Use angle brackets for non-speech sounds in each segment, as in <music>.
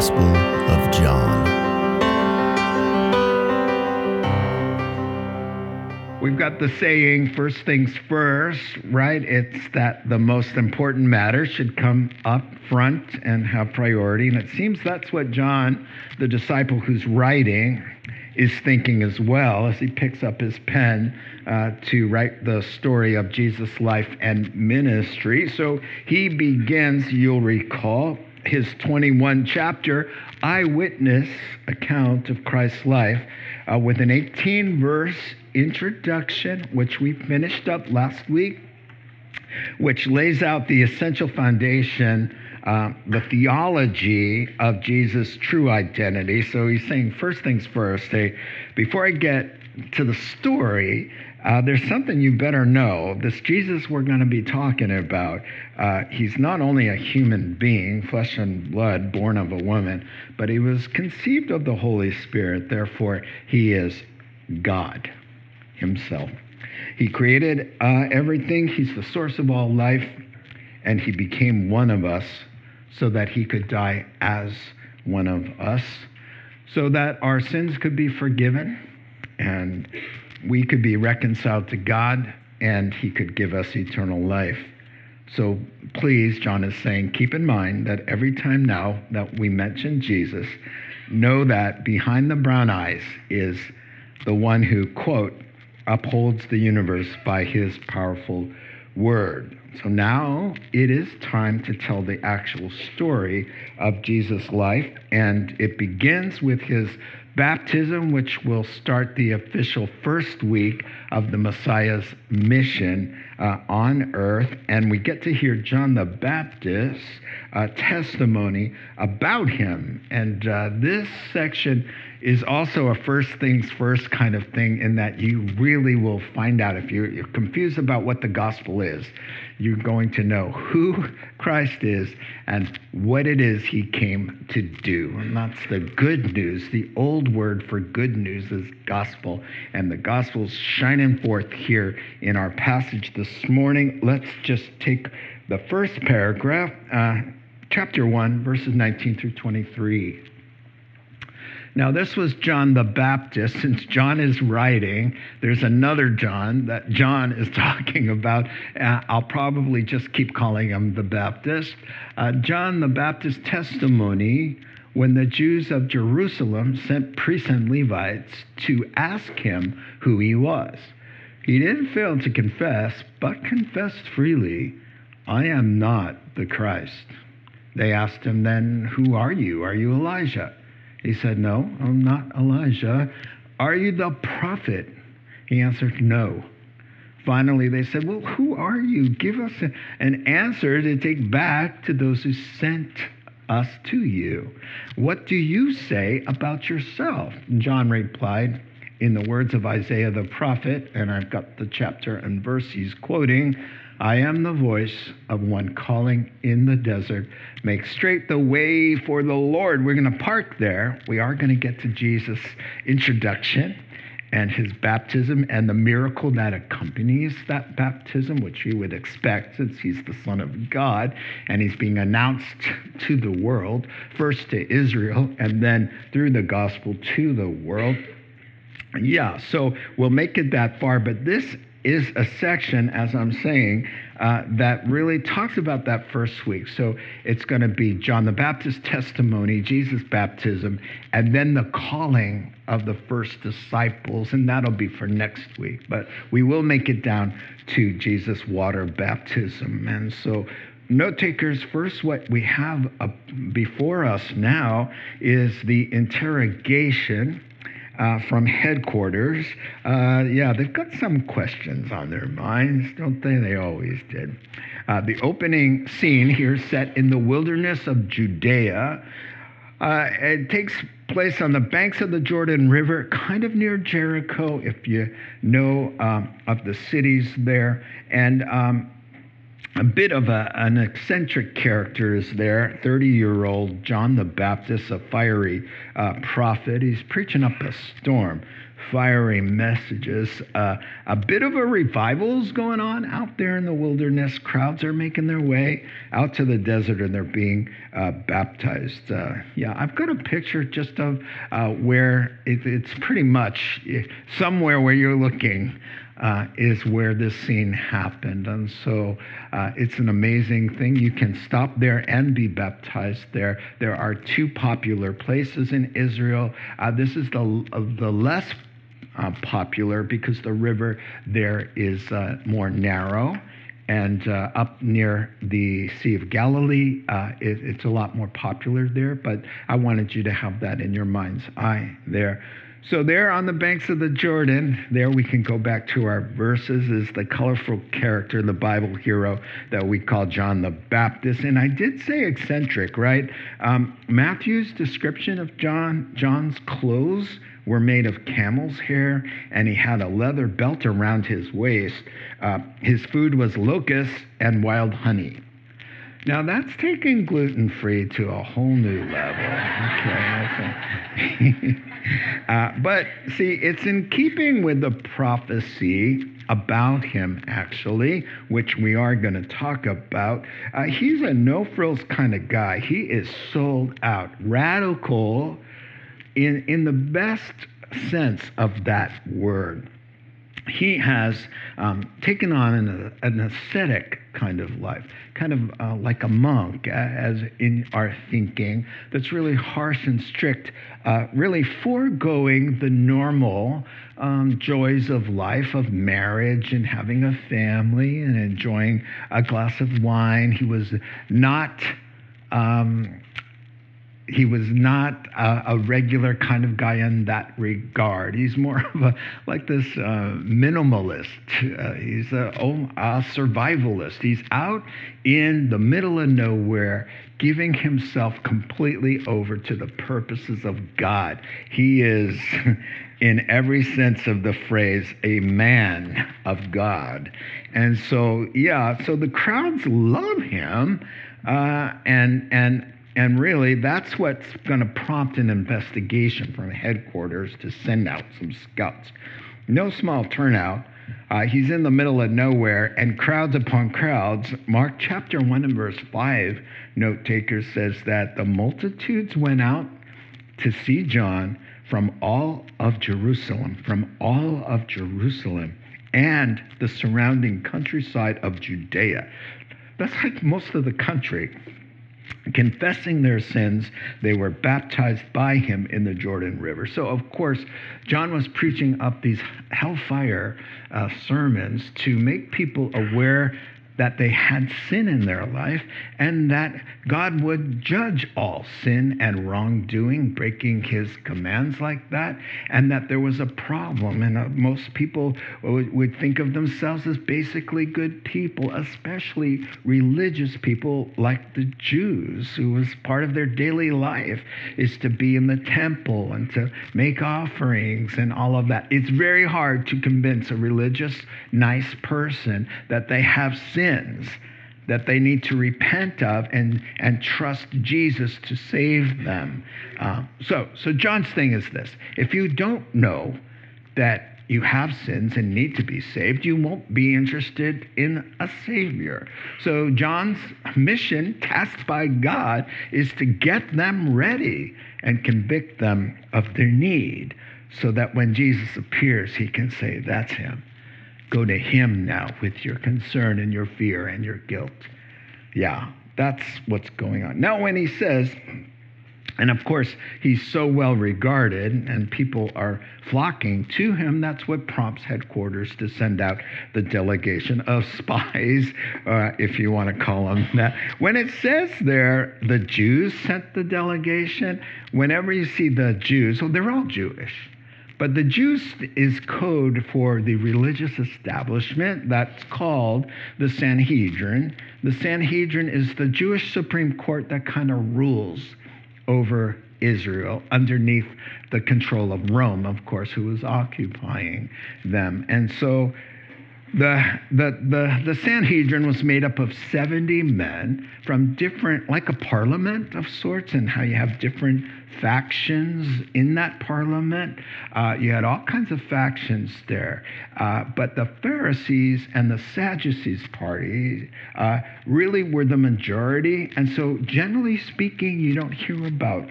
Gospel of John. We've got the saying, first things first, right? It's that the most important matter should come up front and have priority. And it seems that's what John, the disciple who's writing, is thinking as well as he picks up his pen uh, to write the story of Jesus' life and ministry. So he begins, you'll recall, his 21 chapter eyewitness account of Christ's life uh, with an 18 verse introduction, which we finished up last week, which lays out the essential foundation, uh, the theology of Jesus' true identity. So he's saying, first things first, hey, before I get to the story, uh, there's something you better know. This Jesus we're going to be talking about, uh, he's not only a human being, flesh and blood, born of a woman, but he was conceived of the Holy Spirit. Therefore, he is God himself. He created uh, everything, he's the source of all life, and he became one of us so that he could die as one of us, so that our sins could be forgiven and we could be reconciled to God and he could give us eternal life. So please, John is saying, keep in mind that every time now that we mention Jesus, know that behind the brown eyes is the one who, quote, upholds the universe by his powerful word. So now it is time to tell the actual story of Jesus' life, and it begins with his baptism, which will start the official first week of the Messiah's mission uh, on earth. And we get to hear John the Baptist's uh, testimony about him. And uh, this section is also a first things first kind of thing in that you really will find out if you're, confused about what the gospel is you're going to know who <laughs> Christ is and what it is he came to do. And that's the good news. The old word for good news is gospel. And the gospel's shining forth here in our passage this morning. Let's just take the first paragraph, uh, chapter 1, verses 19 through 23. Now, this was John the Baptist. Since John is writing, there's another John that John is <laughs> talking about. Uh, I'll probably just keep calling him the Baptist. Uh, John the Baptist testimony when the Jews of Jerusalem sent priests and Levites to ask him who he was. He didn't fail to confess, but confessed freely, I am not the Christ. They asked him then, Who are you? Are you Elijah? He said, No, I'm not Elijah. Are you the prophet? He answered, No. Finally, they said, Well, who are you? Give us an answer to take back to those who sent us to you. What do you say about yourself? John replied, in the words of Isaiah the prophet, and I've got the chapter and verse he's quoting I am the voice of one calling in the desert. Make straight the way for the Lord. We're going to park there. We are going to get to Jesus' introduction and his baptism and the miracle that accompanies that baptism, which you would expect since he's the Son of God and he's being announced to the world, first to Israel and then through the gospel to the world. Yeah, so we'll make it that far, but this is a section, as I'm saying, uh, that really talks about that first week. So it's going to be John the Baptist testimony, Jesus' baptism, and then the calling of the first disciples, and that'll be for next week. But we will make it down to Jesus' water baptism. And so note takers, first, what we have before us now is the interrogation uh, from headquarters. Uh, yeah, they've got some questions on their minds, don't they? They always did. Uh, the opening scene here, set in the wilderness of Judea, uh, it takes place on the banks of the Jordan River, kind of near Jericho, if you know um, of the cities there. And um, a bit of a, an eccentric character is there 30 year old John the Baptist, a fiery uh, prophet. He's preaching up a storm. fiery messages. Uh, a bit of a revival is going on out there in the wilderness. Crowds are making their way out to the desert and they're being uh, baptized. Uh, yeah, I've got a picture just of uh, where it, it's pretty much eh, somewhere where you're looking. Uh, is where this scene happened. And so uh, it's an amazing thing. You can stop there and be baptized there. There are two popular places in Israel. Uh, this is the, the less uh, popular because the river there is uh, more narrow. And uh, up near the Sea of Galilee, uh, it, it's a lot more popular there. But I wanted you to have that in your mind's eye there. So, there on the banks of the Jordan, there we can go back to our verses, is the colorful character, the Bible hero that we call John the Baptist. And I did say eccentric, right? Um, Matthew's description of John, John's clothes were made of camel's hair, and he had a leather belt around his waist. Uh, his food was locusts and wild honey. Now that's taking gluten free to a whole new level. Okay, <laughs> uh, but see, it's in keeping with the prophecy about him, actually, which we are going to talk about. Uh, he's a no frills kind of guy. He is sold out, radical in, in the best sense of that word. He has um, taken on an, an, ascetic kind of life, kind of uh, like a monk, as in our thinking, that's really harsh and strict, uh, really foregoing the normal um, joys of life, of marriage and having a family and enjoying a glass of wine. He was not. Um, he was not a, a, regular kind of guy in that regard. He's more <laughs> of a like this uh, minimalist. Uh, he's a, oh, a survivalist. He's out in the middle of nowhere, giving himself completely over to the purposes of God. He is, <laughs> in every sense of the phrase, a man of God. And so, yeah, so the crowds love him, uh, and and and really, that's what's going to prompt an investigation from headquarters to send out some scouts. No small turnout. Uh, he's in the middle of nowhere, and crowds upon crowds. Mark chapter 1 and verse 5, note taker says that the multitudes went out to see John from all of Jerusalem, from all of Jerusalem and the surrounding countryside of Judea. That's like most of the country confessing their sins, they were baptized by him in the Jordan River. So, of course, John was preaching up these hellfire uh, sermons to make people aware that they had sin in their life and that God would judge all sin and wrongdoing, breaking his commands like that, and that there was a problem. And uh, most people would, would think of themselves as basically good people, especially religious people like the Jews, who was part of their daily life is to be in the temple and to make offerings and all of that. It's very hard to convince a religious, nice person that they have sin sins that they need to repent of and, and trust Jesus to save them. Uh, so, so John's thing is this if you don't know that you have sins and need to be saved, you won't be interested in a Savior. So, John's mission, tasked by God, is to get them ready and convict them of their need so that when Jesus appears, he can say, That's him. Go to Him now with your concern and your fear and your guilt. Yeah, that's what's going on. Now, when He says, and of course, he's so well regarded and people are flocking to him. That's what prompts headquarters to send out the delegation of <laughs> spies, uh, if you want to call them that. When it says there, the Jews sent the delegation, whenever you see the Jews, well, they're all Jewish. But the Jews is code for the religious establishment that's called the Sanhedrin. The Sanhedrin is the Jewish Supreme Court that kind of rules over Israel underneath the control of Rome, of course, who was occupying them. And so the, the, the, the Sanhedrin was made up of 70 men from different, like a parliament of sorts, and how you have different factions in that parliament. Uh, you had all kinds of factions there. Uh, but the Pharisees and the Sadducees party uh, really were the majority. And so, generally speaking, you don't hear about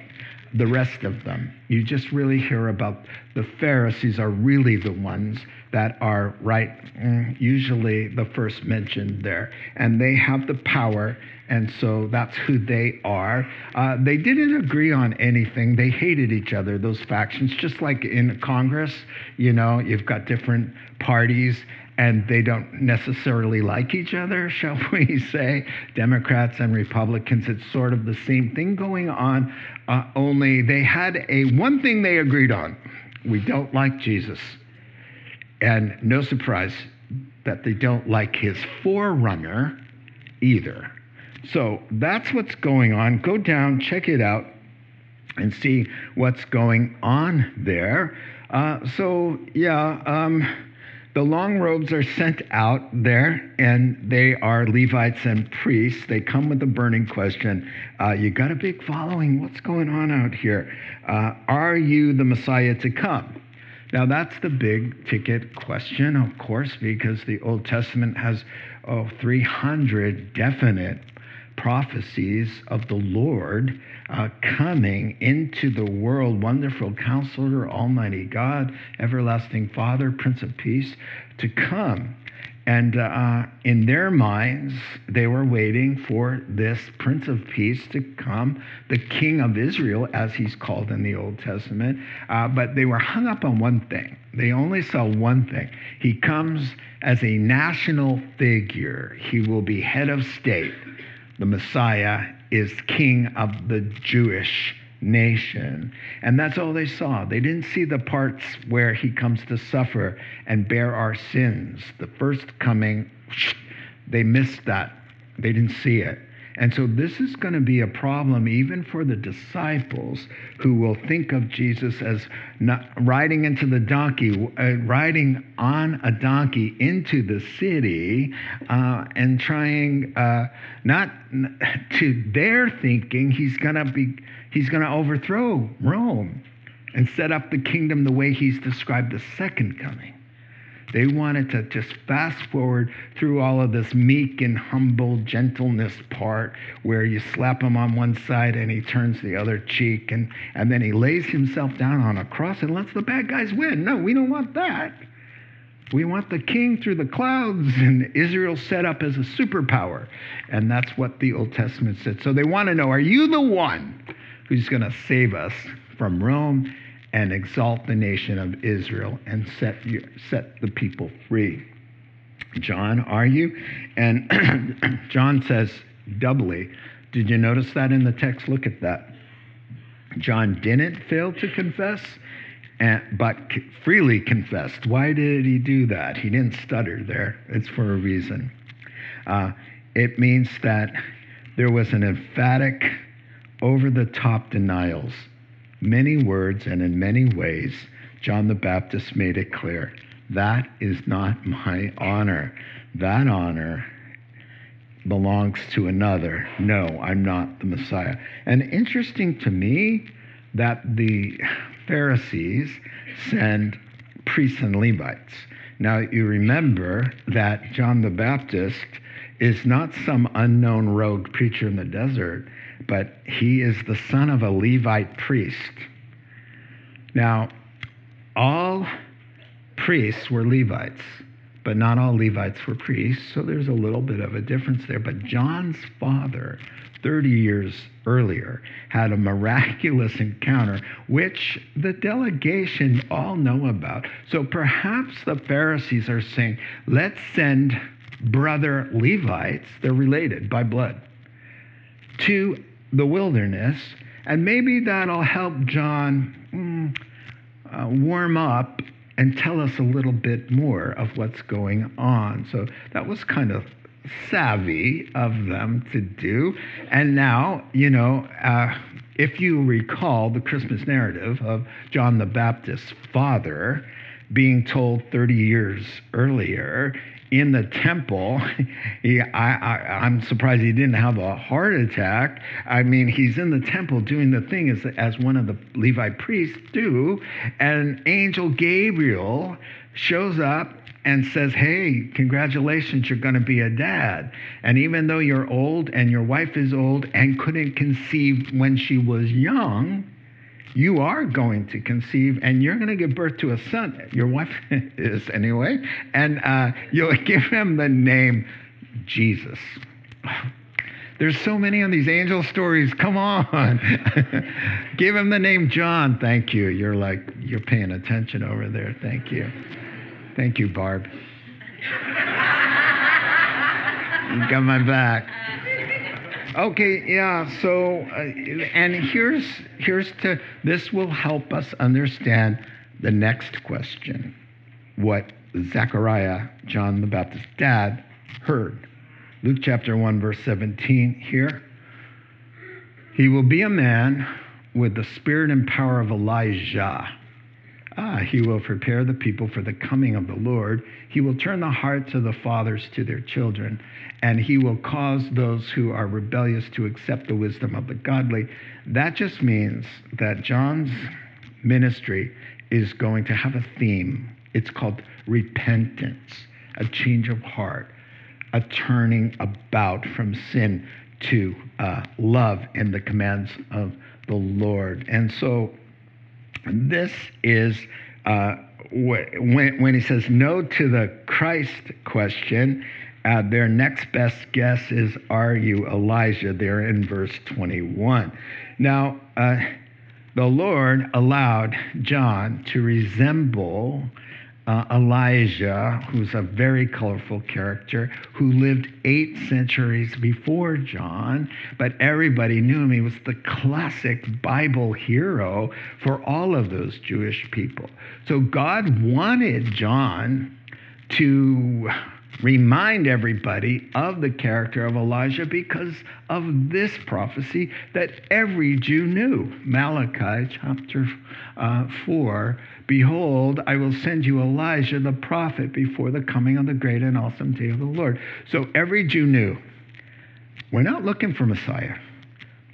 the rest of them. You just really hear about the Pharisees are really the ones that are right, mm, usually the first mentioned there. And they have the power, and so that's who they are. Uh, they didn't agree on anything. They hated each other, those factions, just like in Congress, you know, you've got different parties and they don't necessarily like each other, <laughs> shall we say? Democrats and Republicans, it's sort of the same thing going on, uh, only they had a one thing they agreed on we don't like Jesus. And no surprise that they don't like his forerunner either. So that's what's going on. Go down, check it out, and see what's going on there. Uh, so, yeah. Um, the long robes are sent out there, and they are Levites and priests. They come with a burning question. Uh, you got a big following. What's going on out here? Uh, are you the Messiah to come? Now, that's the big ticket question, of course, because the Old Testament has oh, 300 definite prophecies of the Lord uh, coming into the world, wonderful counselor, almighty God, everlasting Father, Prince of Peace, to come. And uh, in their minds, they were waiting for this Prince of Peace to come, the King of Israel, as he's called in the Old Testament. Uh, but they were hung up on one thing. They only saw one thing. He comes as a national figure, he will be head of state the Messiah is king of the Jewish nation. And that's all they saw. They didn't see the parts where he comes to suffer and bear our sins. The first coming, they missed that. They didn't see it. And so this is going to be a problem even for the disciples who will think of Jesus as riding into the donkey, uh, riding on a donkey into the city uh, and trying uh, not <laughs> to their thinking he's going to be he's going to overthrow Rome and set up the kingdom the way he's described the second coming. They wanted to just fast forward through all of this meek and humble gentleness part where you slap him on one side and he turns the other cheek and, and then he lays himself down on a cross and lets the bad guys win. No, we don't want that. We want the king through the clouds and Israel set up as a superpower. And that's what the Old Testament said. So they want to know are you the one who's going to save us from Rome and exalt the nation of Israel and set, set the people free. John, are you? And <clears throat> John says doubly. Did you notice that in the text? Look at that. John didn't fail to confess, and, but freely confessed. Why did he do that? He didn't stutter there. It's for a reason. Uh, it means that there was an emphatic, over the top denials many words and in many ways, John the Baptist made it clear that is not my honor. That honor belongs to another. No, I'm not the Messiah. And interesting to me that the Pharisees send priests and Levites. Now, you remember that John the Baptist is not some unknown rogue preacher in the desert but he is the son of a Levite priest. Now, all priests were Levites, but not all Levites were priests, so there's a little bit of a difference there. But John's father, 30 years earlier, had a miraculous encounter, which the delegation all know about. So perhaps the Pharisees are saying, let's send brother Levites, they're related by blood, to the wilderness, and maybe that'll help John mm, uh, warm up and tell us a little bit more of what's going on. So that was kind of savvy of them to do. And now, you know, uh, if you recall the Christmas narrative of John the Baptist's father, being told 30 years earlier in the temple. <laughs> He, I, I'm surprised he didn't have a heart attack. I mean, he's in the temple doing the thing as, as one of the Levi priests do, and angel Gabriel shows up and says, Hey, congratulations, you're going to be a dad. And even though you're old and your wife is old and couldn't conceive when she was young, you are going to conceive and you're going to give birth to a son. Your wife <laughs> is anyway. And uh, you'll <laughs> give him the name Jesus. There's so many of these angel stories. Come on. <laughs> give him the name John. Thank you. You're like, you're paying attention over there. Thank you. Thank you, Barb. you got my back. Okay, yeah. So, uh, and here's here's to this will help us understand the next question: what Zechariah, John the Baptist's dad, heard. Luke chapter one, verse seventeen. Here, he will be a man with the spirit and power of Elijah. Ah, he will prepare the people for the coming of the Lord. He will turn the hearts of the fathers to their children, and he will cause those who are rebellious to accept the wisdom of the godly. That just means that John's ministry is going to have a theme. It's called repentance, a change of heart, a turning about from sin to uh, love and the commands of the Lord. And so this is uh, when, when he says no to the Christ question, uh, their next best guess is, Are you Elijah? There in verse 21. Now, uh, the Lord allowed John to resemble uh, Elijah, who's a very colorful character, who lived eight centuries before John, but everybody knew him. He was the classic Bible hero for all of those Jewish people. So God wanted John to remind everybody of the character of Elijah because of this prophecy that every Jew knew. Malachi chapter uh, 4 Behold, I will send you Elijah the prophet before the coming of the great and awesome day of the Lord. So every Jew knew we're not looking for Messiah.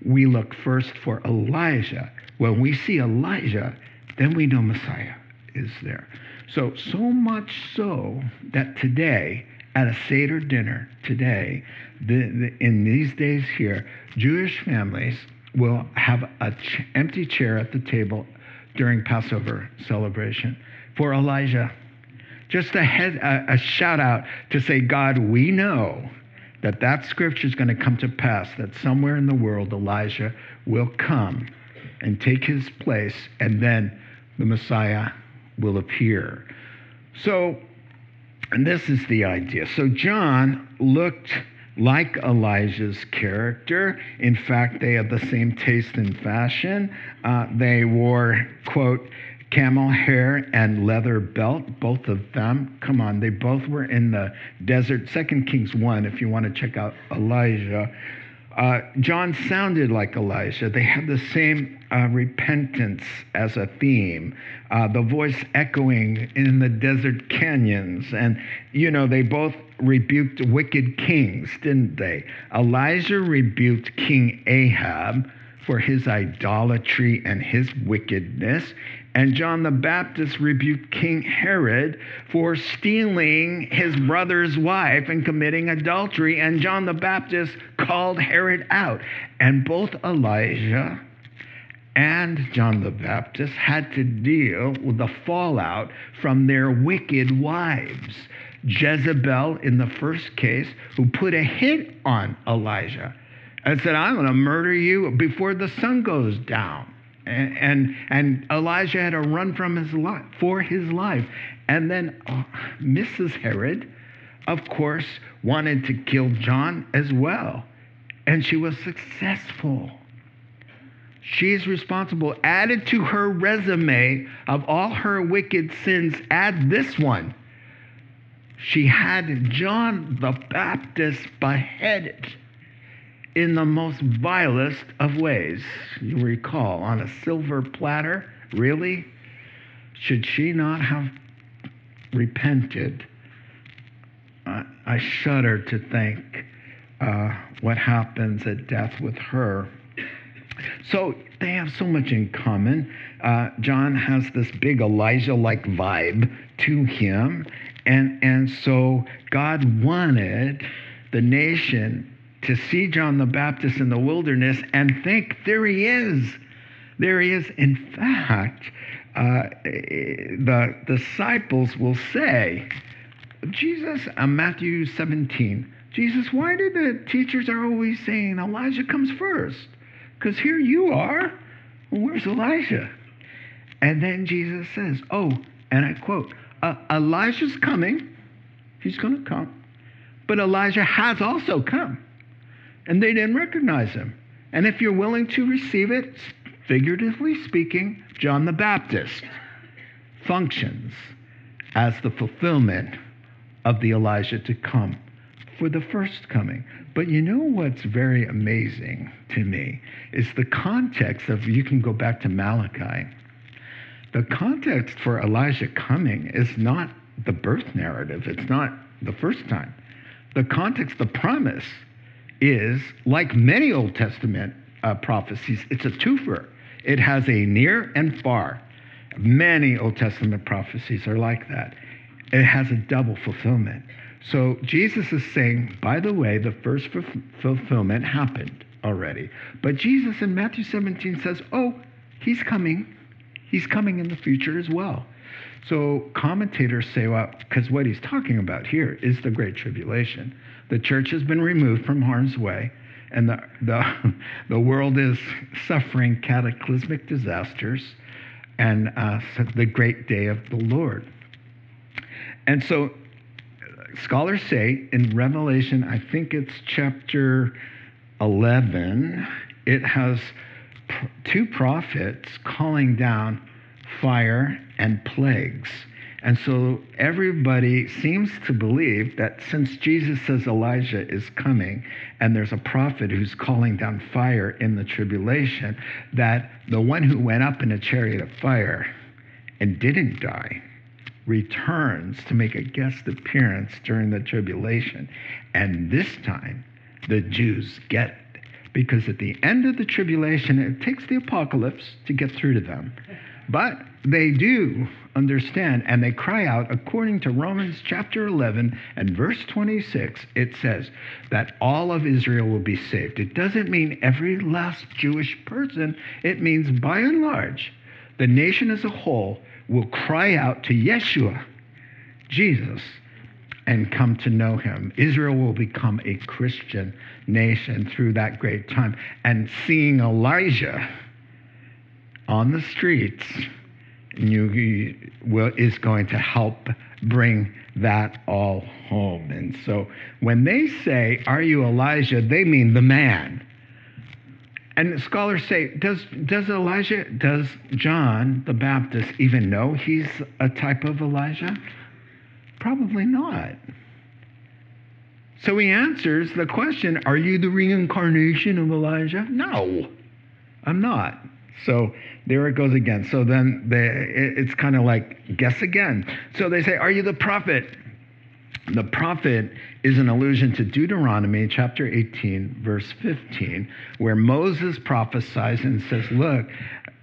We look first for Elijah. When we see Elijah, then we know Messiah is there. So, so much so that today, at a Seder dinner today, the, the, in these days here, Jewish families will have an ch- empty chair at the table during Passover celebration for Elijah. Just a, head, a, a shout out to say, God, we know that that scripture is going to come to pass, that somewhere in the world Elijah will come and take his place, and then the Messiah will appear. So, and this is the idea. So, John looked like Elijah's character. In fact, they had the same taste and fashion. Uh, they wore, quote, camel hair and leather belt, both of them. Come on, they both were in the desert. Second Kings 1, if you want to check out Elijah. Uh, John sounded like Elijah. They had the same uh, repentance as a theme, uh, the voice echoing in the desert canyons. And, you know, they both rebuked wicked kings, didn't they? Elijah rebuked King Ahab for his idolatry and his wickedness. And John the Baptist rebuked King Herod for stealing his brother's wife and committing adultery. And John the Baptist called Herod out. And both Elijah and John the Baptist had to deal with the fallout from their wicked wives. Jezebel, in the first case, who put a hit on Elijah and said, I'm going to murder you before the sun goes down. And, and, and Elijah had to run from his life for his life. And then uh, Mrs. Herod, of course, wanted to kill John as well. And she was successful. She's responsible. Added to her resume of all her wicked sins, add this one. She had John the Baptist beheaded in the most vilest of ways. You recall, on a silver platter. Really? Should she not have repented, I, I shudder to think uh, what happens at death with her. So they have so much in common. Uh, John has this big Elijah like vibe to him. And, and so God wanted the nation to see John the Baptist in the wilderness and think, there he is. There he is. In fact, uh, the disciples will say, Jesus, uh, Matthew 17, Jesus, why do the teachers are always saying Elijah comes first? Because here you are. Where's Elijah? And then Jesus says, Oh, and I quote, uh, Elijah's coming. He's going to come. But Elijah has also come. And they didn't recognize him. And if you're willing to receive it, figuratively speaking, John the Baptist functions as the fulfillment of the Elijah to come for the first coming. But you know what's very amazing to me is the context of, you can go back to Malachi. The context for Elijah coming is not the birth narrative, it's not the first time. The context, the promise is like many Old Testament uh, prophecies, it's a twofer. It has a near and far. Many Old Testament prophecies are like that. It has a double fulfillment. So Jesus is saying, by the way, the first fulfillment happened already. But Jesus in Matthew 17 says, oh, he's coming. He's coming in the future as well. So commentators say, well, because what he's talking about here is the Great Tribulation. The church has been removed from harm's way, and the, the, <laughs> the world is suffering cataclysmic disasters and uh, the great day of the Lord. And so scholars say in Revelation, I think it's chapter 11, it has two prophets calling down fire and plagues. And so everybody seems to believe that since Jesus says Elijah is coming and there's a prophet who's calling down fire in the tribulation, that the one who went up in a chariot of fire and didn't die returns to make a guest appearance during the tribulation. And this time, the Jews get. Because at the end of the tribulation, it takes the apocalypse to get through to them. But they do understand and they cry out according to Romans chapter 11 and verse 26 it says that all of Israel will be saved. It doesn't mean every last Jewish person. It means by and large the nation as a whole will cry out to Yeshua, Jesus, and come to know him. Israel will become a Christian nation through that great time. And seeing Elijah on the streets is going to help bring that all home. And so when they say, Are you Elijah? they mean the man. And scholars say, does, does Elijah, does John the Baptist even know he's a type of Elijah? Probably not. So he answers the question Are you the reincarnation of Elijah? No, I'm not. So there it goes again. So then they, it's kind of like guess again. So they say, Are you the prophet? The prophet is an allusion to Deuteronomy chapter 18, verse 15, where Moses prophesies and says, Look,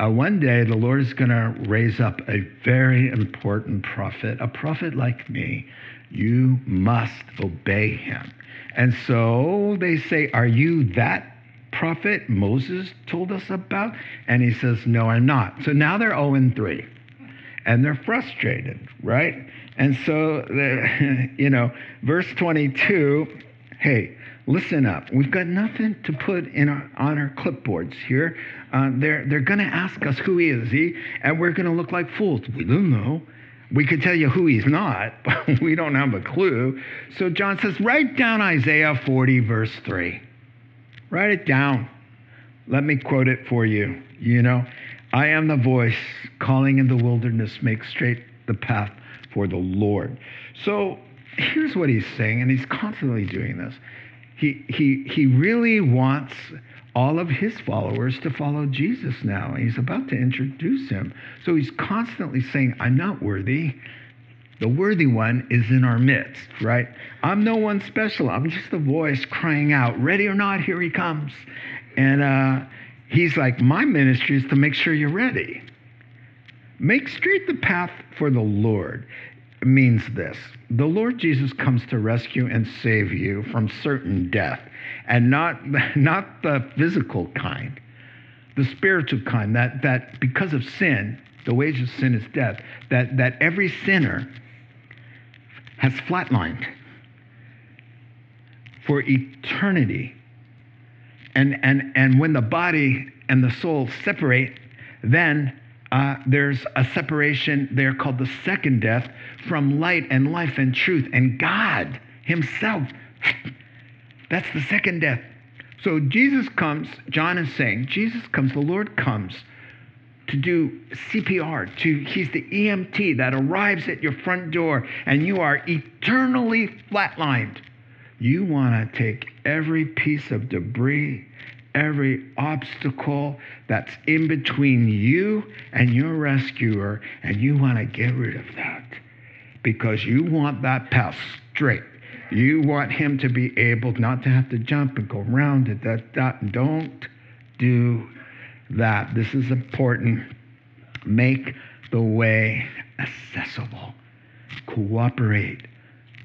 uh, one day the Lord is going to raise up a very important prophet, a prophet like me. You must obey him. And so they say, Are you that prophet Moses told us about? And he says, No, I'm not. So now they're 0 3 and they're frustrated, right? And so, <laughs> you know, verse 22 hey, listen up. We've got nothing to put in our, on our clipboards here. Uh, they're they're going to ask us who is he, and we're going to look like fools. We don't know. We could tell you who he's not, <laughs> but we don't have a clue. So John says, write down Isaiah 40, verse 3. Write it down. Let me quote it for you. You know, I am the voice calling in the wilderness, make straight the path for the Lord. So here's what he's saying, and he's constantly doing this. He, he, he really wants all of his followers to follow Jesus now. He's about to introduce him. So he's constantly saying, I'm not worthy. The worthy one is in our midst, right? I'm no one special. I'm just a voice crying out, ready or not, here he comes. And uh, he's like, my ministry is to make sure you're ready. Make straight the path for the Lord means this the Lord Jesus comes to rescue and save you from certain death, and not, <laughs> not the physical kind, the spiritual kind, that, that because of sin, the wage of sin is death, that, that every sinner has flatlined for eternity. And, and, and when the body and the soul separate, then uh, there's a separation there called the second death from light and life and truth and God Himself. <laughs> That's the second death. So Jesus comes, John is saying, Jesus comes, the Lord comes to do CPR, to he's the EMT that arrives at your front door and you are eternally flatlined. You want to take every piece of debris every obstacle that's in between you and your rescuer, and you want to get rid of that because you want that path straight. You want him to be able not to have to jump and go around it. That, that. Don't do that. This is important. Make the way accessible. Cooperate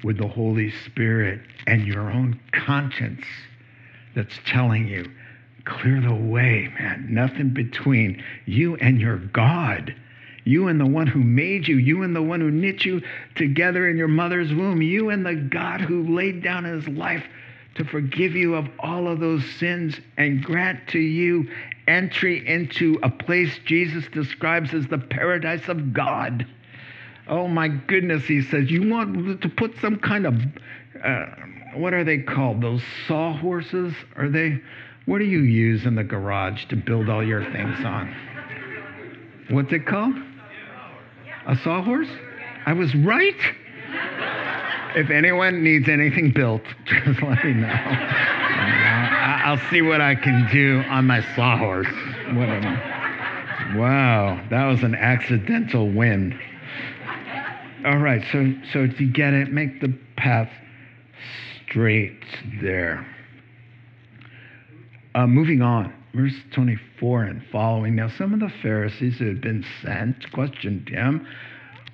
with the Holy Spirit and your own conscience that's telling you clear the way, man. Nothing between you and your God. You and the one who made you, you and the one who knit you together in your mother's womb, you and the God who laid down his life to forgive you of all of those sins and grant to you entry into a place Jesus describes as the paradise of God. Oh my goodness, he says, you want to put some kind of, uh, what are they called? Those sawhorses? Are they? What do you use in the garage to build all your things on? What's it called? A sawhorse? I was right. If anyone needs anything built, <laughs> just let me know. I'll see what I can do on my sawhorse. Whatever. Wow, that was an accidental win. All right, so so to get it, make the path straight there. Uh, moving on, verse 24 and following. Now, some of the Pharisees who had been sent questioned him,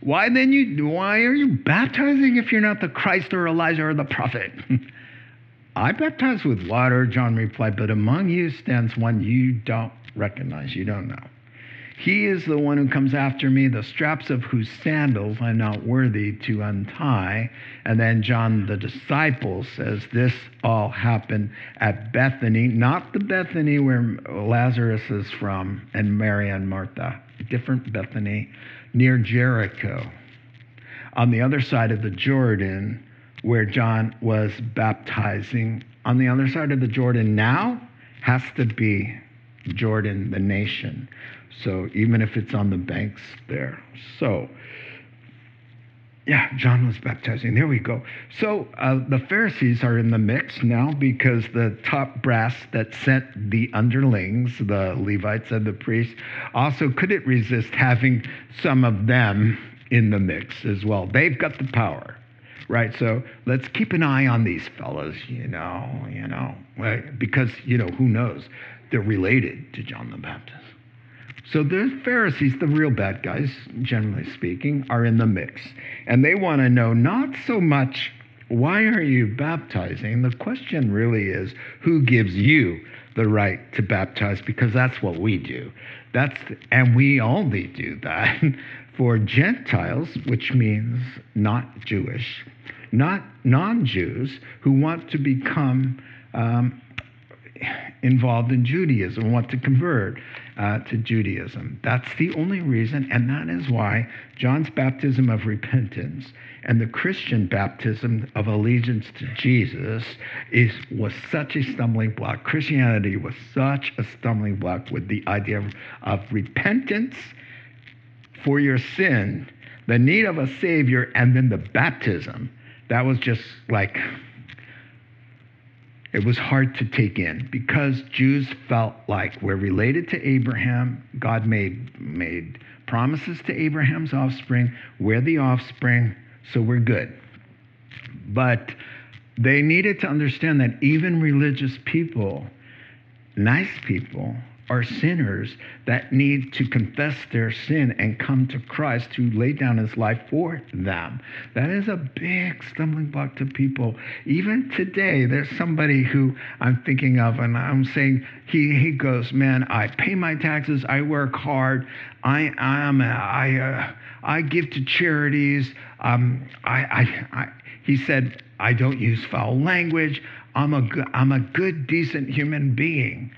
"Why then you? Why are you baptizing if you're not the Christ or Elijah or the prophet?" <laughs> I baptize with water, John replied, but among you stands one you don't recognize, you don't know. He is the one who comes after me, the straps of whose sandals I'm not worthy to untie. And then John the disciple says this all happened at Bethany, not the Bethany where Lazarus is from and Mary and Martha, different Bethany near Jericho. On the other side of the Jordan, where John was baptizing, on the other side of the Jordan now has to be Jordan, the nation. So even if it's on the banks there. So, yeah, John was baptizing. There we go. So uh, the Pharisees are in the mix now because the top brass that sent the underlings, the Levites and the priests, also couldn't resist having some of them in the mix as well. They've got the power, right? So let's keep an eye on these fellows, you know, you know, right? because you know who knows they're related to John the Baptist. So the Pharisees, the real bad guys, generally speaking, are in the mix. And they want to know not so much, why are you baptizing? The question really is, who gives you the right to baptize? Because that's what we do. That's, and we only do that <laughs> for Gentiles, which means not Jewish, not non Jews who want to become um, involved in Judaism, want to convert uh, to Judaism. That's the only reason, and that is why John's baptism of repentance and the Christian baptism of allegiance to Jesus is was such a stumbling block. Christianity was such a stumbling block with the idea of, of repentance for your sin, the need of a savior, and then the baptism. That was just like it was hard to take in because Jews felt like we're related to Abraham. God made, made promises to Abraham's offspring. We're the offspring. So we're good. But they needed to understand that even religious people, nice people, are sinners that need to confess their sin and come to Christ who laid down his life for them. That is a big stumbling block to people. Even today, there's somebody who I'm thinking of, and I'm saying, he, he goes, Man, I pay my taxes, I work hard, I, I'm, I, uh, I give to charities. Um, I, I, I, he said, I don't use foul language. I'm a, I'm a good, decent human being.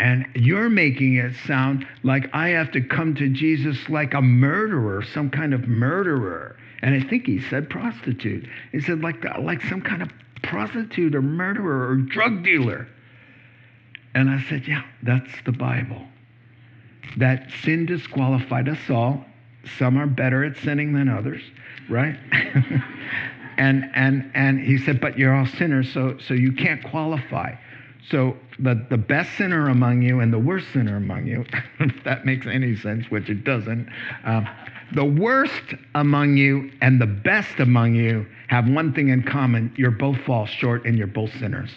And you're making it sound like I have to come to Jesus like a murderer, some kind of murderer. And I think he said prostitute. He said like, like some kind of prostitute or murderer or drug dealer. And I said, yeah, that's the Bible. That sin disqualified us all. Some are better at sinning than others, right? <laughs> and and and he said, but you're all sinners, so so you can't qualify. So the, the best sinner among you and the worst sinner among you, if <laughs> that makes any sense, which it doesn't, uh, the worst among you and the best among you have one thing in common. You're both fall short and you're both sinners.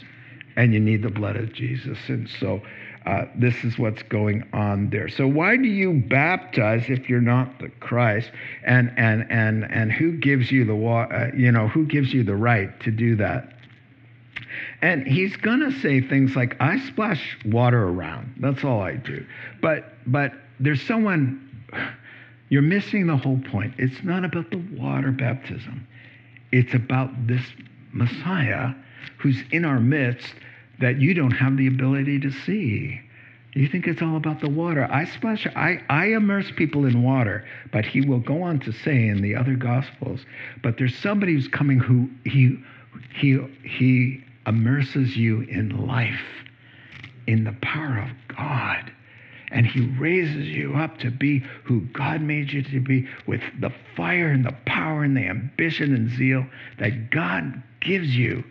And you need the blood of Jesus. And so uh, this is what's going on there. So why do you baptize if you're not the Christ? And and and and who gives you the uh, you know who gives you the right to do that? And he's to say things like, I splash water around. That's all I do. But, but there's someone, you're missing the whole point. It's not about the water baptism, it's about this Messiah who's in our midst that you don't have the ability to see. You think it's all about the water. I splash, I, I immerse people in water, but he will go on to say in the other gospels, but there's somebody who's coming who he he he immerses you in life, in the power of God. And he raises you up to be who God made you to be with the fire and the power and the ambition and zeal that God gives you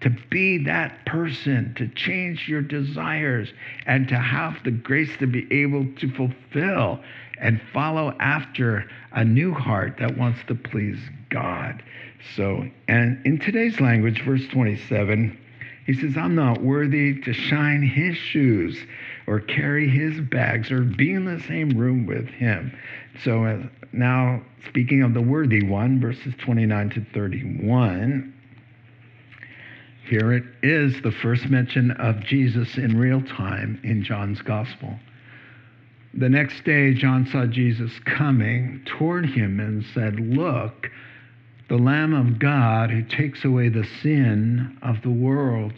to be that person, to change your desires, and to have the grace to be able to fulfill and follow after a new heart that wants to please God. So, and in today's language, verse 27, he says, I'm not worthy to shine his shoes or carry his bags or be in the same room with him. So, uh, now speaking of the worthy one, verses 29 to 31, here it is the first mention of Jesus in real time in John's gospel. The next day, John saw Jesus coming toward him and said, Look, the Lamb of God who takes away the sin of the world.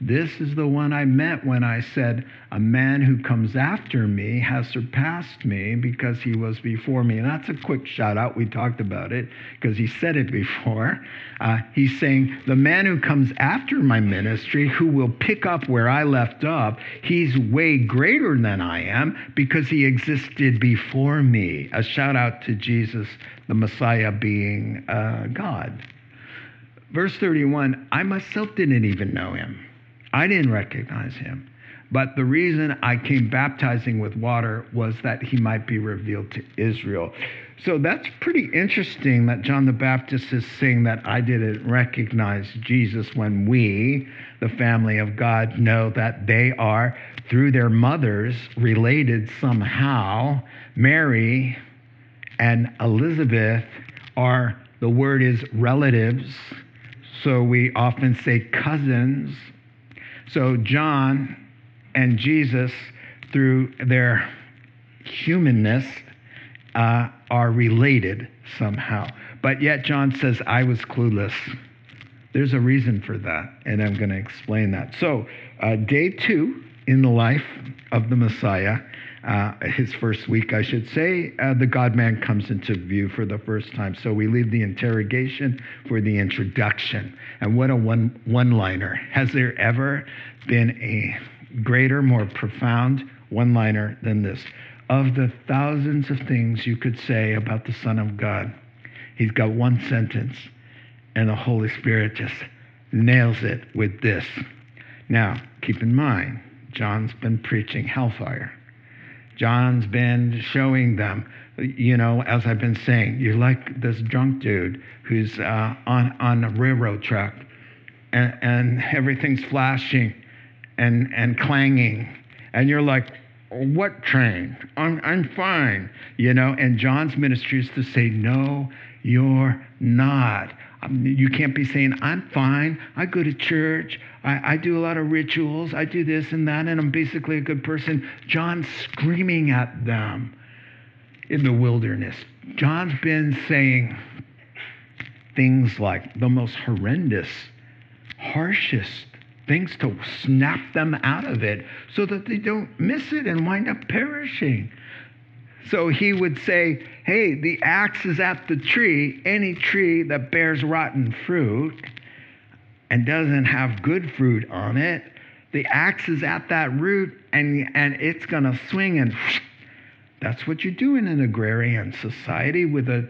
This is the one I meant when I said, A man who comes after me has surpassed me because he was before me. And that's a quick shout out. We talked about it because he said it before. Uh, he's saying, The man who comes after my ministry, who will pick up where I left off, he's way greater than I am because he existed before me. A shout out to Jesus, the Messiah being uh, God. Verse 31 I myself didn't even know him. I didn't recognize him. But the reason I came baptizing with water was that he might be revealed to Israel. So that's pretty interesting that John the Baptist is saying that I didn't recognize Jesus when we, the family of God, know that they are, through their mothers, related somehow. Mary and Elizabeth are, the word is relatives. So we often say cousins so, John and Jesus, through their humanness, uh, are related somehow. But yet, John says, I was clueless. There's a reason for that, and I'm going to explain that. So, uh, day two in the life of the Messiah, uh, his first week, I should say, uh, the God man comes into view for the first time. So we leave the interrogation for the introduction. And what a one one liner. Has there ever been a greater, more profound one liner than this? Of the thousands of things you could say about the Son of God, he's got one sentence, and the Holy Spirit just nails it with this. Now, keep in mind, John's been preaching hellfire. John's been showing them, you know, as I've been saying, you're like this drunk dude who's uh, on, on a railroad track and, and everything's flashing and, and clanging. And you're like, what train? I'm, I'm fine, you know. And John's ministry is to say, no, you're not. Um, you can't be saying, I'm fine. I go to church. I, I do a lot of rituals. I do this and that, and I'm basically a good person. John's screaming at them in the wilderness. John's been saying things like the most horrendous, harshest things to snap them out of it so that they don't miss it and wind up perishing. So he would say, Hey, the axe is at the tree. Any tree that bears rotten fruit and doesn't have good fruit on it, the axe is at that root and, and it's going to swing and <sniffs> that's what you do in an agrarian society with a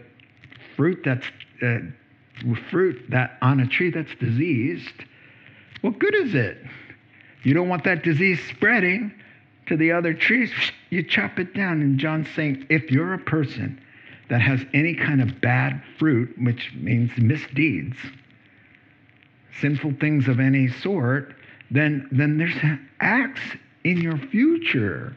fruit that's uh, fruit that on a tree that's diseased what good is it? You don't want that disease spreading to the other trees. <sniffs> You chop it down. And John's saying, if you're a person that has any kind of bad fruit, which means misdeeds, sinful things of any sort, then, then there's axe in your future.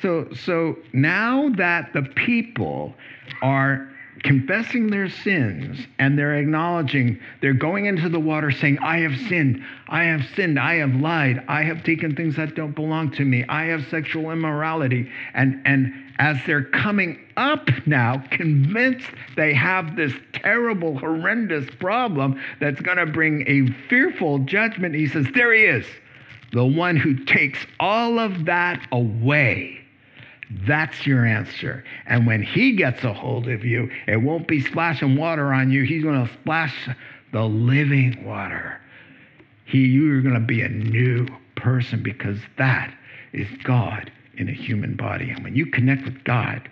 So, so now that the people are confessing their sins and they're acknowledging, they're going into the water saying, I have sinned, I have sinned, I have lied, I have taken things that don't belong to me, I have sexual immorality. And, and as they're coming up now, convinced they have this terrible, horrendous problem that's going to bring a fearful judgment, he says, There he is, the one who takes all of that away that's your answer. And when he gets a hold of you, it won't be splashing water on you. He's going to splash the living water. He, you're going to be a new person because that is God in a human body. And when you connect with God,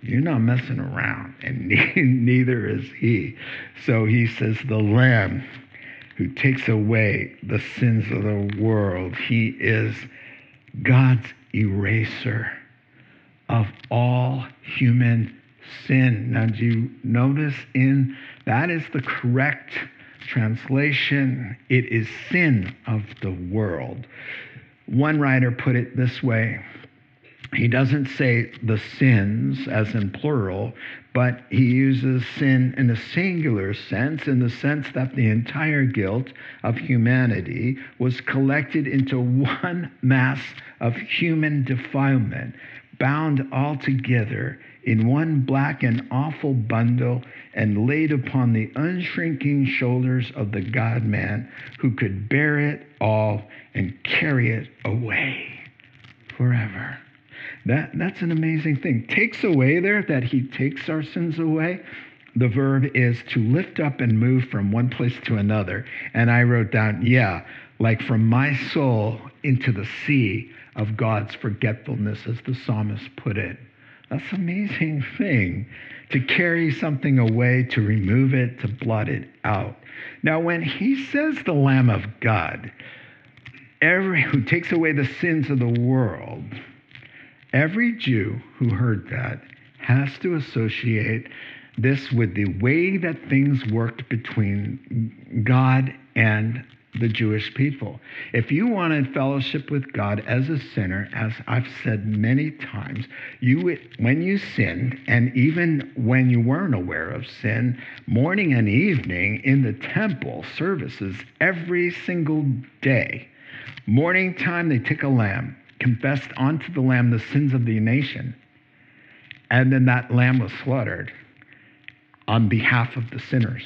you're not messing around, and <laughs> neither is he. So he says, The Lamb who takes away the sins of the world, he is God's eraser of all human sin. Now, do you notice in that is the correct translation? It is sin of the world. One writer put it this way he doesn't say the sins as in plural, but he uses sin in a singular sense, in the sense that the entire guilt of humanity was collected into one mass of human defilement bound all together in one black and awful bundle and laid upon the unshrinking shoulders of the God man who could bear it all and carry it away forever. That, that's an amazing thing. Takes away there, that he takes our sins away. The verb is to lift up and move from one place to another. And I wrote down, yeah, like from my soul into the sea of God's forgetfulness, as the psalmist put it. That's an amazing thing to carry something away, to remove it, to blot it out. Now, when he says the Lamb of God, every who takes away the sins of the world, every Jew who heard that has to associate this with the way that things worked between God and the Jewish people. If you wanted fellowship with God as a sinner, as I've said many times, you when you sinned, and even when you weren't aware of sin, morning and evening in the temple services every single day. Morning time, they took a lamb, confessed unto the lamb the sins of the nation, and then that lamb was slaughtered on behalf of the sinners.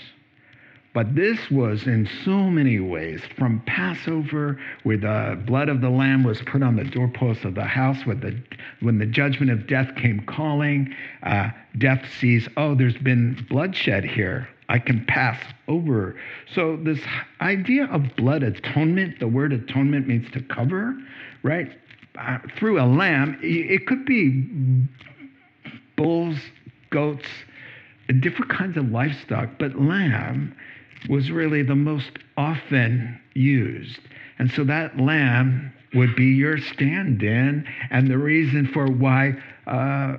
But this was in so many ways from Passover, where the blood of the lamb was put on the doorposts of the house, when the, when the judgment of death came calling, uh, death sees, oh, there's been bloodshed here. I can pass over. So, this idea of blood atonement, the word atonement means to cover, right? Uh, through a lamb, it could be bulls, goats, different kinds of livestock, but lamb was really the most often used. And so that lamb would be your stand in and the reason for why uh,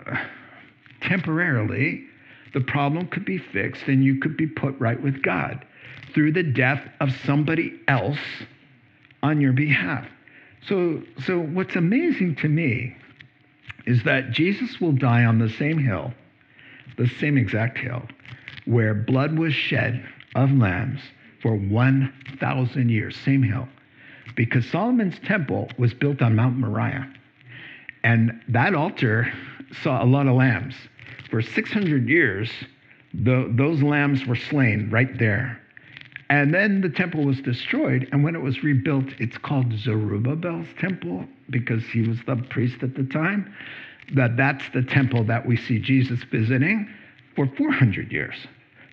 temporarily the problem could be fixed and you could be put right with God through the death of somebody else on your behalf. So, so what's amazing to me is that Jesus will die on the same hill, the same exact hill, where blood was shed of lambs for 1,000 years, same hill. Because Solomon's temple was built on Mount Moriah. And that altar saw a lot of lambs. For 600 years, the, those lambs were slain right there. And then the temple was destroyed. And when it was rebuilt, it's called Zerubbabel's temple because he was the priest at the time. That that's the temple that we see Jesus visiting for 400 years.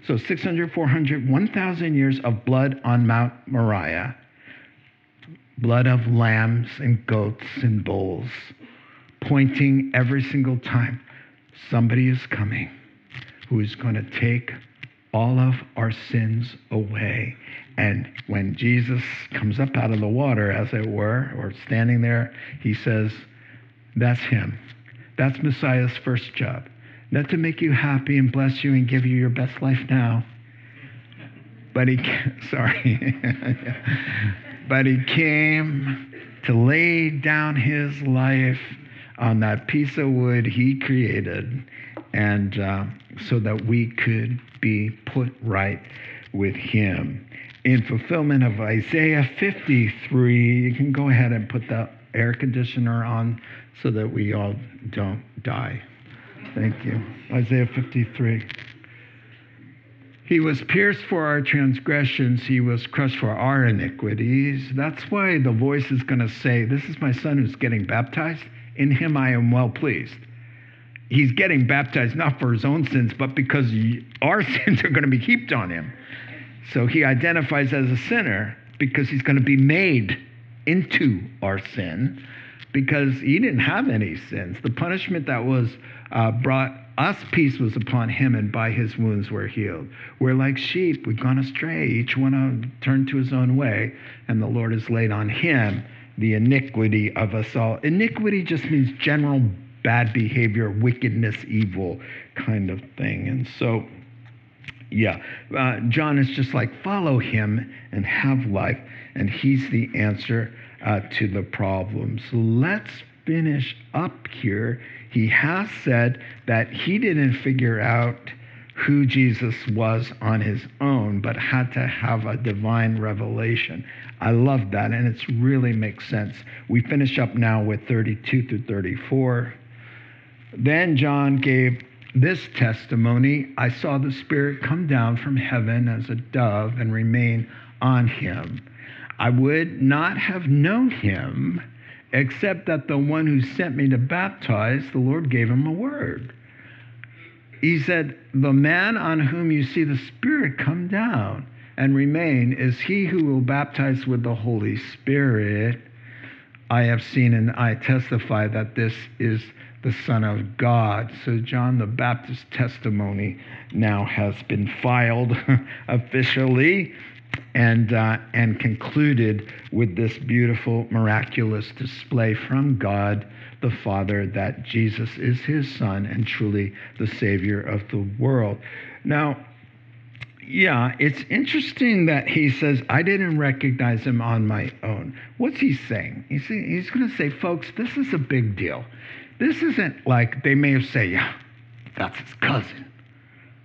So 600, 400, 1,000 years of blood on Mount Moriah, blood of lambs and goats and bulls, pointing every single time somebody is coming who is going to take all of our sins away. And when Jesus comes up out of the water, as it were, or standing there, he says, That's him. That's Messiah's first job. Not to make you happy and bless you and give you your best life now. But he, <laughs> sorry. <laughs> but he came to lay down his life on that piece of wood he created and uh, so that we could be put right with him. In fulfillment of Isaiah 53, you can go ahead and put the air conditioner on so that we all don't die. Thank you. Isaiah 53. He was pierced for our transgressions, he was crushed for our iniquities. That's why the voice is going to say, This is my son who's getting baptized. In him I am well pleased he's getting baptized not for his own sins, but because our <laughs> sins are going to be heaped on him. So he identifies as a sinner because he's going to be made into our sin because he didn't have any sins. The punishment that was uh, brought us peace was upon him, and by his wounds we're healed. We're like sheep, we've gone astray. Each one turned to his own way, and the Lord has laid on him the iniquity of us all. Iniquity just means general bad behavior, wickedness, evil kind of thing. And so, yeah, uh, John is just like, follow him and have life. And he's the answer uh, to the problem. So let's finish up here. He has said that he didn't figure out who Jesus was on his own, but had to have a divine revelation. I love that, and it really makes sense. We finish up now with 32 through 34. Then John gave this testimony I saw the Spirit come down from heaven as a dove and remain on him. I would not have known him except that the one who sent me to baptize, the Lord gave him a word. He said, The man on whom you see the Spirit come down and remain is he who will baptize with the Holy Spirit. I have seen and I testify that this is the Son of God. So John the Baptist's testimony now has been filed <laughs> officially and, uh, and concluded with this beautiful, miraculous display from God the Father that Jesus is his Son and truly the Savior of the world. Now, yeah, it's interesting that he says, I didn't recognize him on my own. What's he saying? He's, he's going to say, folks, this is a big deal. This isn't like they may have said, yeah, that's his cousin.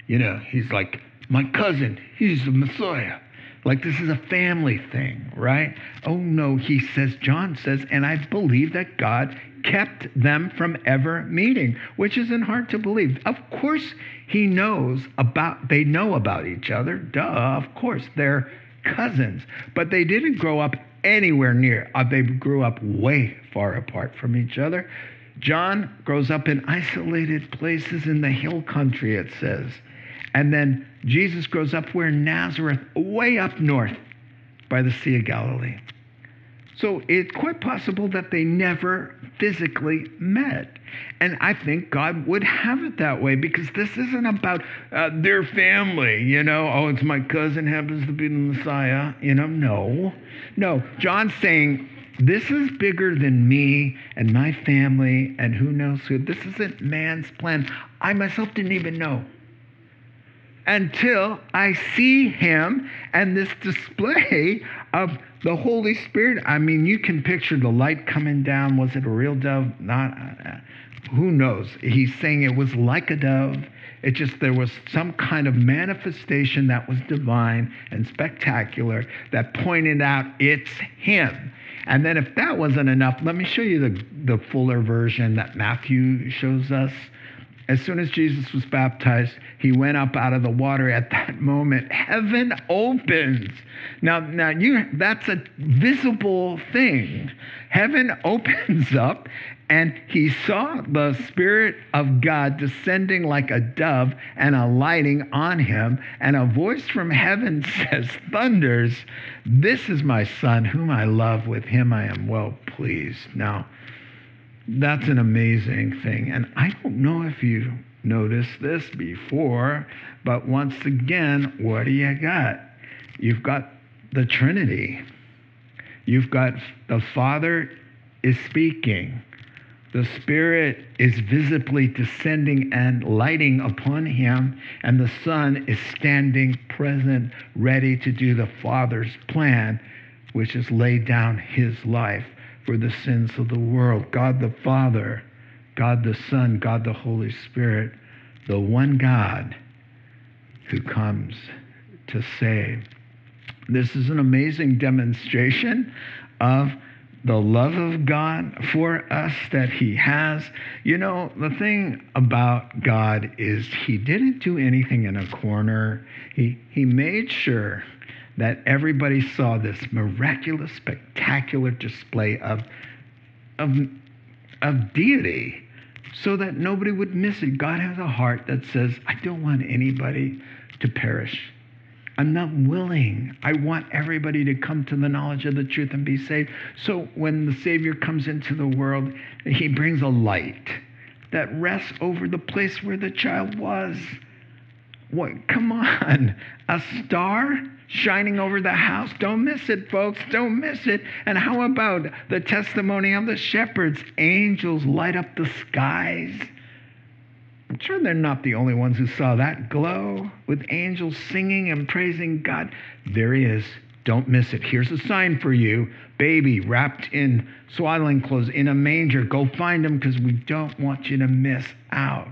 You know, he's like, my cousin, he's the Messiah. Like this is a family thing, right? Oh no, he says, John says, and I believe that God kept them from ever meeting, which isn't hard to believe. Of course, he knows about, they know about each other. Duh, of course, they're cousins. But they didn't grow up anywhere near, uh, they grew up way far apart from each other. John grows up in isolated places in the hill country, it says. And then Jesus grows up where Nazareth, way up north by the Sea of Galilee. So it's quite possible that they never physically met. And I think God would have it that way because this isn't about uh, their family, you know, oh, it's my cousin happens to be the Messiah, you know, no. No, John's saying this is bigger than me and my family and who knows who. This isn't man's plan. I myself didn't even know until I see him and this display of the Holy Spirit. I mean, you can picture the light coming down. Was it a real dove? Not. Uh, who knows? He's saying it was like a dove. It just, there was some kind of manifestation that was divine and spectacular that pointed out it's him. And then, if that wasn't enough, let me show you the, the fuller version that Matthew shows us. As soon as Jesus was baptized, he went up out of the water. At that moment, heaven opens. Now, now you that's a visible thing. Heaven <laughs> opens up, and he saw the Spirit of God descending like a dove and alighting on him. And a voice from heaven <laughs> says, Thunders, this is my son whom I love. With him I am well pleased. Now, that's an amazing thing. And I don't know if you noticed this before, but once again, what do you got? You've got the Trinity. You've got the Father is speaking. The Spirit is visibly descending and lighting upon him, and the Son is standing present, ready to do the Father's plan, which is lay down his life for the sins of the world. God the Father, God the Son, God the Holy Spirit, the one God who comes to save. This is an amazing demonstration of the love of God for us that He has. You know, the thing about God is He didn't do anything in a corner, He, he made sure that everybody saw this miraculous, spectacular display of, of, of deity so that nobody would miss it. God has a heart that says, I don't want anybody to perish. I'm not willing. I want everybody to come to the knowledge of the truth and be saved. So when the Savior comes into the world, he brings a light that rests over the place where the child was. What? Come on. A star shining over the house. Don't miss it, folks. Don't miss it. And how about the testimony of the shepherds? Angels light up the skies. I'm sure they're not the only ones who saw that glow with angels singing and praising God. There he is. Don't miss it. Here's a sign for you baby wrapped in swaddling clothes in a manger. Go find him because we don't want you to miss out.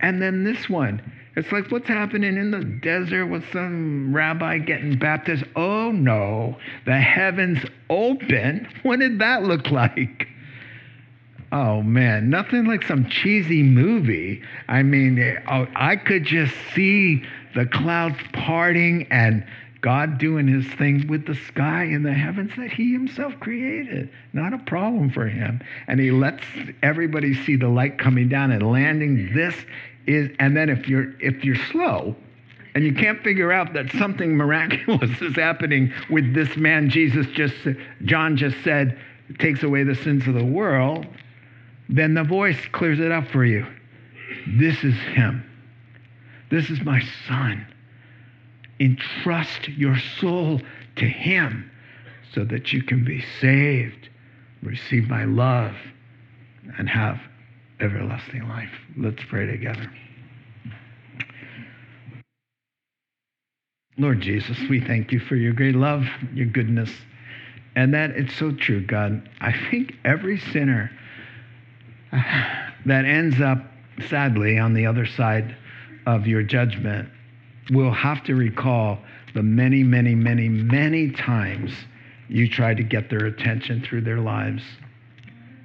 And then this one it's like what's happening in the desert with some rabbi getting baptized. Oh no, the heavens open. <laughs> What did that look like? Oh man, nothing like some cheesy movie. I mean, oh, I could just see the clouds parting and God doing his thing with the sky and the heavens that he himself created. Not a problem for him. And he lets everybody see the light coming down and landing. This is, and then if you're if you're slow, and you can't figure out that something miraculous <laughs> is happening with this man Jesus just John just said takes away the sins of the world, then the voice clears it up for you. This is him. This is my son. Entrust your soul to him so that you can be saved, receive my love, and have everlasting life. Let's pray together. Lord Jesus, we thank you for your great love, your goodness, and that it's so true, God. I think every sinner that ends up, sadly, on the other side of your judgment will have to recall the many, many, many, many times you tried to get their attention through their lives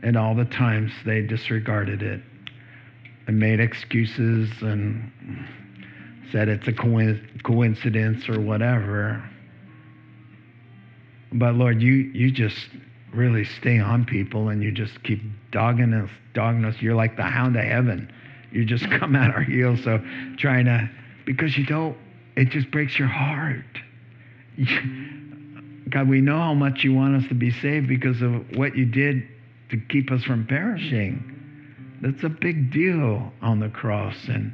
and all the times they disregarded it and made excuses and said it's a coincidence or whatever. But Lord, you, you just really stay on people and you just keep dogging us, dogging us. You're like the hound of heaven. You just <laughs> come at our heels. So trying to, because you don't, it just breaks your heart. <laughs> God, we know how much you want us to be saved because of what you did to keep us from perishing. That's a big deal on the cross. And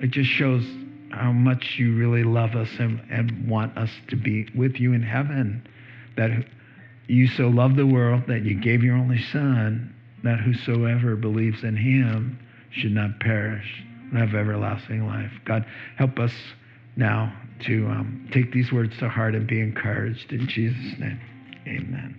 it just shows how much you really love us and, and want us to be with you in heaven. That you so loved the world that you gave your only Son, that whosoever believes in him should not perish and have everlasting life. God, help us now to um, take these words to heart and be encouraged. In Jesus' name, amen.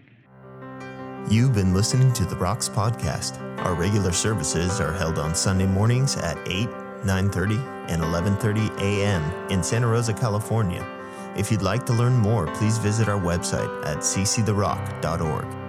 You've been listening to the Rocks Podcast. Our regular services are held on Sunday mornings at 8, 9.30, and 11.30 a.m. in Santa Rosa, California. If you'd like to learn more, please visit our website at cctherock.org.